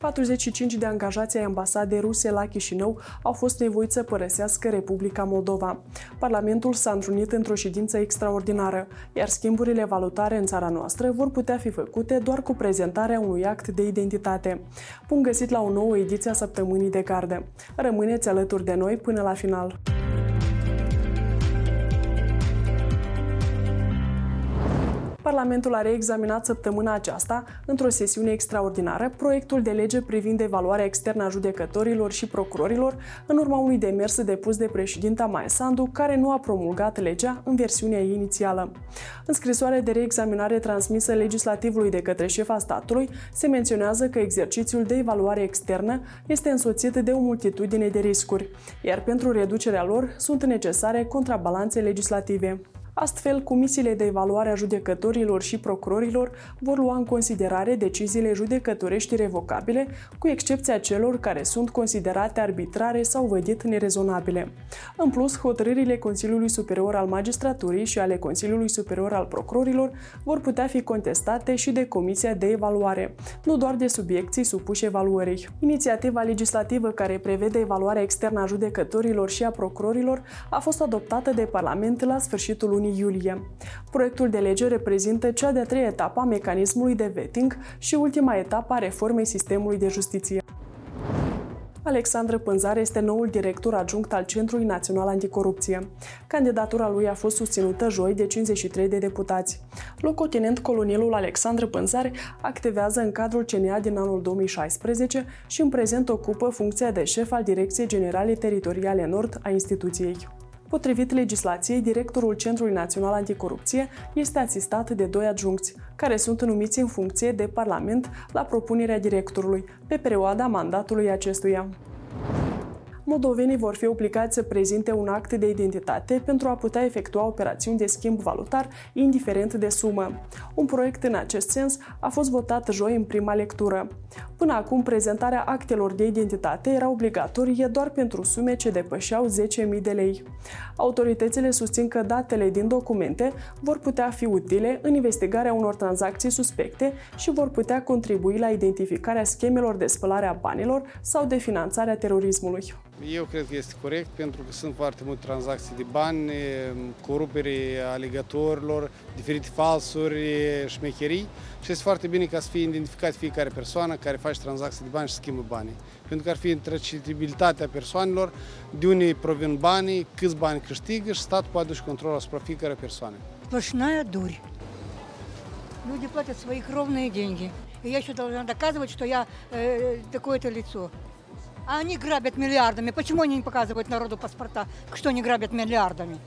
45 de angajați ai ambasadei ruse la Chișinău au fost nevoiți să părăsească Republica Moldova. Parlamentul s-a întrunit într-o ședință extraordinară, iar schimburile valutare în țara noastră vor putea fi făcute doar cu prezentarea unui act de identitate. Punct găsit la o nouă ediție a săptămânii de gardă. Rămâneți alături de noi până la final. Parlamentul a reexaminat săptămâna aceasta, într-o sesiune extraordinară, proiectul de lege privind evaluarea externă a judecătorilor și procurorilor, în urma unui demers depus de președinta Maia Sandu, care nu a promulgat legea în versiunea ei inițială. În scrisoarea de reexaminare transmisă legislativului de către șefa statului, se menționează că exercițiul de evaluare externă este însoțit de o multitudine de riscuri, iar pentru reducerea lor sunt necesare contrabalanțe legislative. Astfel, comisiile de evaluare a judecătorilor și procurorilor vor lua în considerare deciziile judecătorești revocabile, cu excepția celor care sunt considerate arbitrare sau vădit nerezonabile. În plus, hotărârile Consiliului Superior al Magistraturii și ale Consiliului Superior al Procurorilor vor putea fi contestate și de Comisia de Evaluare, nu doar de subiecții supuși evaluării. Inițiativa legislativă care prevede evaluarea externă a judecătorilor și a procurorilor a fost adoptată de Parlament la sfârșitul lunii iulie. Proiectul de lege reprezintă cea de-a treia etapă a mecanismului de vetting și ultima etapă a reformei sistemului de justiție. Alexandru Pânzare este noul director adjunct al Centrului Național Anticorupție. Candidatura lui a fost susținută joi de 53 de deputați. Locotenent colonelul Alexandru Pânzare activează în cadrul CNA din anul 2016 și în prezent ocupă funcția de șef al Direcției Generale Teritoriale Nord a instituției. Potrivit legislației, directorul Centrului Național Anticorupție este asistat de doi adjuncți, care sunt numiți în funcție de Parlament la propunerea directorului, pe perioada mandatului acestuia moldovenii vor fi obligați să prezinte un act de identitate pentru a putea efectua operațiuni de schimb valutar, indiferent de sumă. Un proiect în acest sens a fost votat joi în prima lectură. Până acum, prezentarea actelor de identitate era obligatorie doar pentru sume ce depășeau 10.000 de lei. Autoritățile susțin că datele din documente vor putea fi utile în investigarea unor tranzacții suspecte și vor putea contribui la identificarea schemelor de spălare a banilor sau de finanțarea terorismului. Eu cred că este corect pentru că sunt foarte multe tranzacții de bani, corupere alegatorilor, diferite falsuri, șmecherii și este foarte bine ca să fie identificat fiecare persoană care face tranzacții de bani și schimbă banii. Pentru că ar fi intracitibilitatea persoanelor, de unde provin banii, câți bani câștigă și statul poate și control asupra fiecare persoane. Сплошная дурь. Люди платят свои кровные деньги. И я еще должна доказывать, что я э, такое-то лицо. А они грабят миллиардами. Почему они не показывают народу паспорта, что они грабят миллиардами?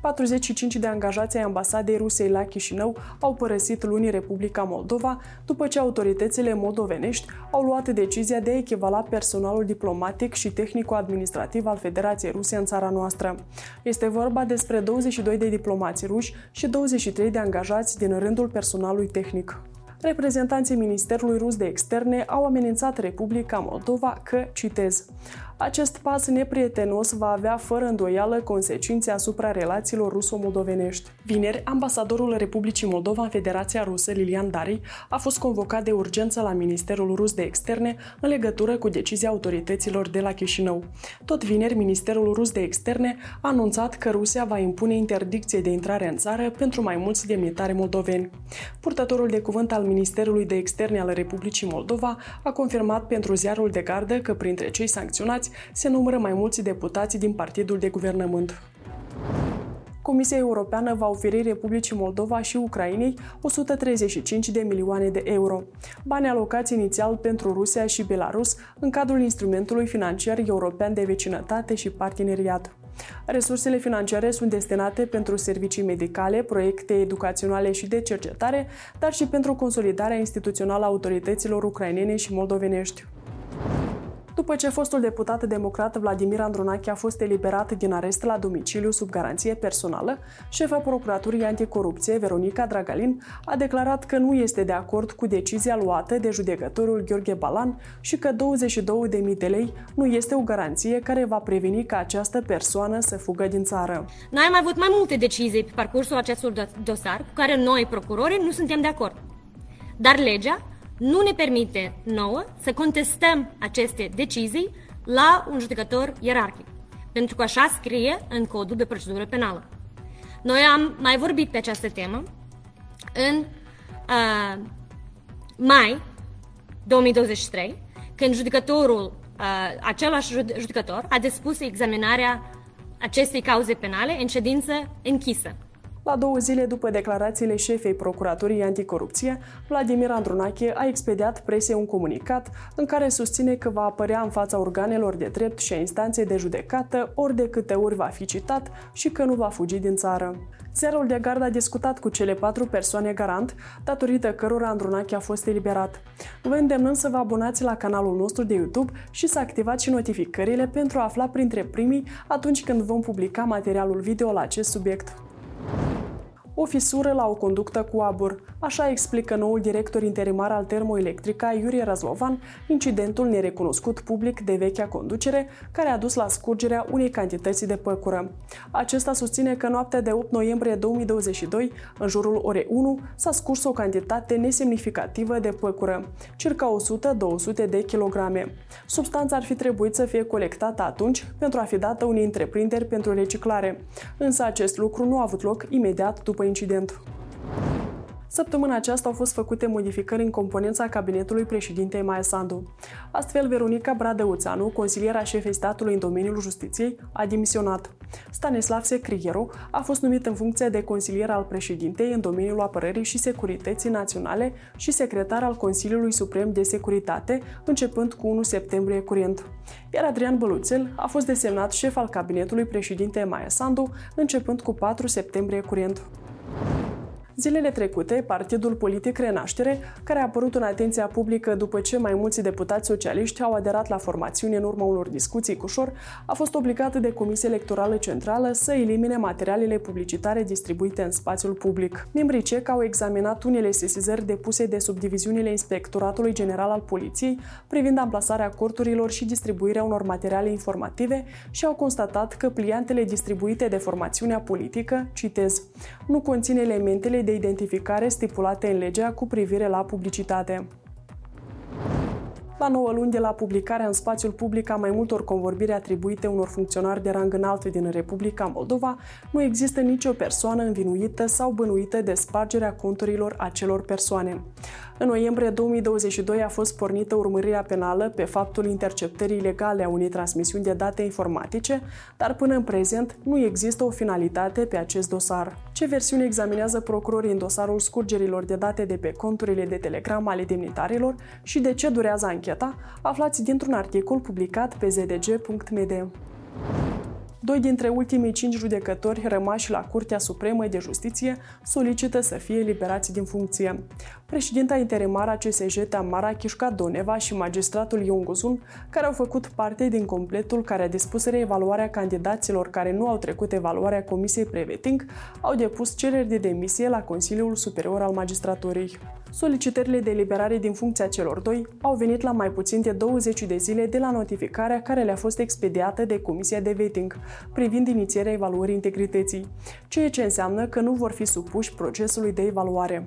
45 de angajați ai ambasadei Rusiei la Chișinău au părăsit luni Republica Moldova după ce autoritățile moldovenești au luat decizia de a echivala personalul diplomatic și tehnico-administrativ al Federației Ruse în țara noastră. Este vorba despre 22 de diplomați ruși și 23 de angajați din rândul personalului tehnic reprezentanții Ministerului Rus de Externe au amenințat Republica Moldova că, citez, acest pas neprietenos va avea fără îndoială consecințe asupra relațiilor ruso-moldovenești. Vineri, ambasadorul Republicii Moldova în Federația Rusă, Lilian Dari, a fost convocat de urgență la Ministerul Rus de Externe în legătură cu decizia autorităților de la Chișinău. Tot vineri, Ministerul Rus de Externe a anunțat că Rusia va impune interdicție de intrare în țară pentru mai mulți demnitari moldoveni. Purtătorul de cuvânt al Ministerului de Externe al Republicii Moldova a confirmat pentru ziarul de gardă că printre cei sancționați se numără mai mulți deputați din partidul de guvernământ. Comisia Europeană va oferi Republicii Moldova și Ucrainei 135 de milioane de euro, bani alocați inițial pentru Rusia și Belarus în cadrul instrumentului financiar european de vecinătate și parteneriat. Resursele financiare sunt destinate pentru servicii medicale, proiecte educaționale și de cercetare, dar și pentru consolidarea instituțională a autorităților ucrainene și moldovenești. După ce fostul deputat democrat Vladimir Andronache a fost eliberat din arest la domiciliu sub garanție personală, șefa Procuraturii Anticorupție, Veronica Dragalin, a declarat că nu este de acord cu decizia luată de judecătorul Gheorghe Balan și că 22.000 de lei nu este o garanție care va preveni ca această persoană să fugă din țară. Noi am avut mai multe decizii pe parcursul acestui dosar cu care noi, procurorii, nu suntem de acord. Dar legea nu ne permite nouă să contestăm aceste decizii la un judecător ierarhic, pentru că așa scrie în codul de procedură penală. Noi am mai vorbit pe această temă în uh, mai 2023, când judecătorul, uh, același judecător, a dispus examinarea acestei cauze penale în ședință închisă. La două zile după declarațiile șefei Procuraturii Anticorupție, Vladimir Andrunache a expediat presei un comunicat în care susține că va apărea în fața organelor de drept și a instanței de judecată ori de câte ori va fi citat și că nu va fugi din țară. Zerul de gard a discutat cu cele patru persoane garant, datorită cărora Andrunache a fost eliberat. Vă îndemnăm să vă abonați la canalul nostru de YouTube și să activați și notificările pentru a afla printre primii atunci când vom publica materialul video la acest subiect o fisură la o conductă cu abur. Așa explică noul director interimar al Termoelectrica, Iurie Razlovan, incidentul nerecunoscut public de vechea conducere, care a dus la scurgerea unei cantități de păcură. Acesta susține că noaptea de 8 noiembrie 2022, în jurul orei 1, s-a scurs o cantitate nesemnificativă de păcură, circa 100-200 de kilograme. Substanța ar fi trebuit să fie colectată atunci pentru a fi dată unei întreprinderi pentru reciclare, însă acest lucru nu a avut loc imediat după incident. Săptămâna aceasta au fost făcute modificări în componența cabinetului președintei Maia Sandu. Astfel, Veronica Bradăuțanu, consiliera șefei statului în domeniul justiției, a dimisionat. Stanislav Secrieru a fost numit în funcție de consilier al președintei în domeniul apărării și securității naționale și secretar al Consiliului Suprem de Securitate, începând cu 1 septembrie curent. Iar Adrian Băluțel a fost desemnat șef al cabinetului președintei Maia Sandu, începând cu 4 septembrie curent. Zilele trecute, partidul politic Renaștere, care a apărut în atenția publică după ce mai mulți deputați socialiști au aderat la formațiune în urma unor discuții cu șor, a fost obligat de Comisia Electorală Centrală să elimine materialele publicitare distribuite în spațiul public. Membrii CEC au examinat unele sesizări depuse de subdiviziunile Inspectoratului General al Poliției privind amplasarea corturilor și distribuirea unor materiale informative și au constatat că pliantele distribuite de formațiunea politică, citez, nu conțin elementele de de identificare stipulate în legea cu privire la publicitate. La 9 luni de la publicarea în spațiul public a mai multor convorbiri atribuite unor funcționari de rang înalt din Republica Moldova, nu există nicio persoană învinuită sau bănuită de spargerea conturilor acelor persoane. În noiembrie 2022 a fost pornită urmărirea penală pe faptul interceptării ilegale a unei transmisiuni de date informatice, dar până în prezent nu există o finalitate pe acest dosar. Ce versiune examinează procurorii în dosarul scurgerilor de date de pe conturile de Telegram ale demnitarilor și de ce durează ancheta, aflați dintr-un articol publicat pe zdg.md. Doi dintre ultimii cinci judecători rămași la Curtea Supremă de Justiție solicită să fie eliberați din funcție. Președinta interimară a CSJ Tamara Chișca Doneva și magistratul Ion Gozun, care au făcut parte din completul care a dispus reevaluarea candidaților care nu au trecut evaluarea Comisiei Preveting, au depus cereri de demisie la Consiliul Superior al Magistraturii. Solicitările de eliberare din funcția celor doi au venit la mai puțin de 20 de zile de la notificarea care le-a fost expediată de Comisia de Vetting privind inițierea evaluării integrității, ceea ce înseamnă că nu vor fi supuși procesului de evaluare.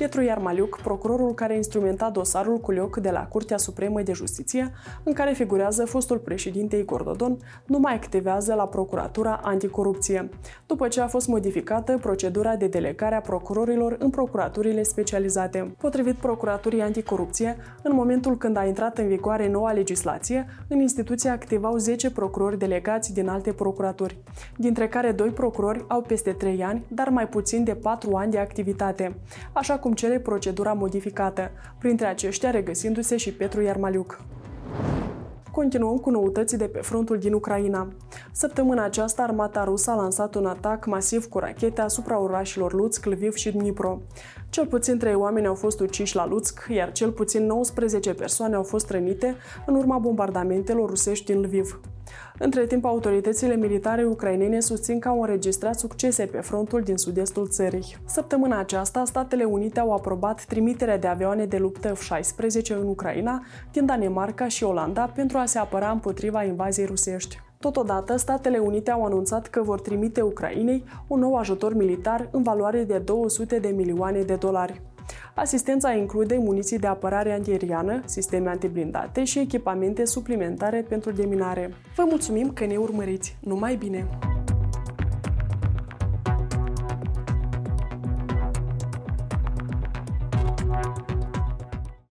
Pietru Iarmaliuc, procurorul care a instrumentat dosarul cu loc de la Curtea Supremă de Justiție, în care figurează fostul președinte Igor Dodon, nu mai activează la Procuratura Anticorupție, după ce a fost modificată procedura de delegare a procurorilor în procuraturile specializate. Potrivit Procuraturii Anticorupție, în momentul când a intrat în vigoare noua legislație, în instituție activau 10 procurori delegați din alte procuraturi, dintre care doi procurori au peste 3 ani, dar mai puțin de 4 ani de activitate, așa cum cum cere procedura modificată, printre aceștia regăsindu-se și Petru Iarmaliuc. Continuăm cu noutăți de pe frontul din Ucraina. Săptămâna aceasta, armata rusă a lansat un atac masiv cu rachete asupra orașelor Lutsk, Lviv și Dnipro. Cel puțin trei oameni au fost uciși la Lutsk, iar cel puțin 19 persoane au fost rănite în urma bombardamentelor rusești din Lviv. Între timp, autoritățile militare ucrainene susțin că au înregistrat succese pe frontul din sud-estul țării. Săptămâna aceasta, Statele Unite au aprobat trimiterea de avioane de luptă F-16 în Ucraina din Danemarca și Olanda pentru a se apăra împotriva invaziei rusești. Totodată, Statele Unite au anunțat că vor trimite Ucrainei un nou ajutor militar în valoare de 200 de milioane de dolari. Asistența include muniții de apărare antiaeriană, sisteme antiblindate și echipamente suplimentare pentru deminare. Vă mulțumim că ne urmăriți! Numai bine!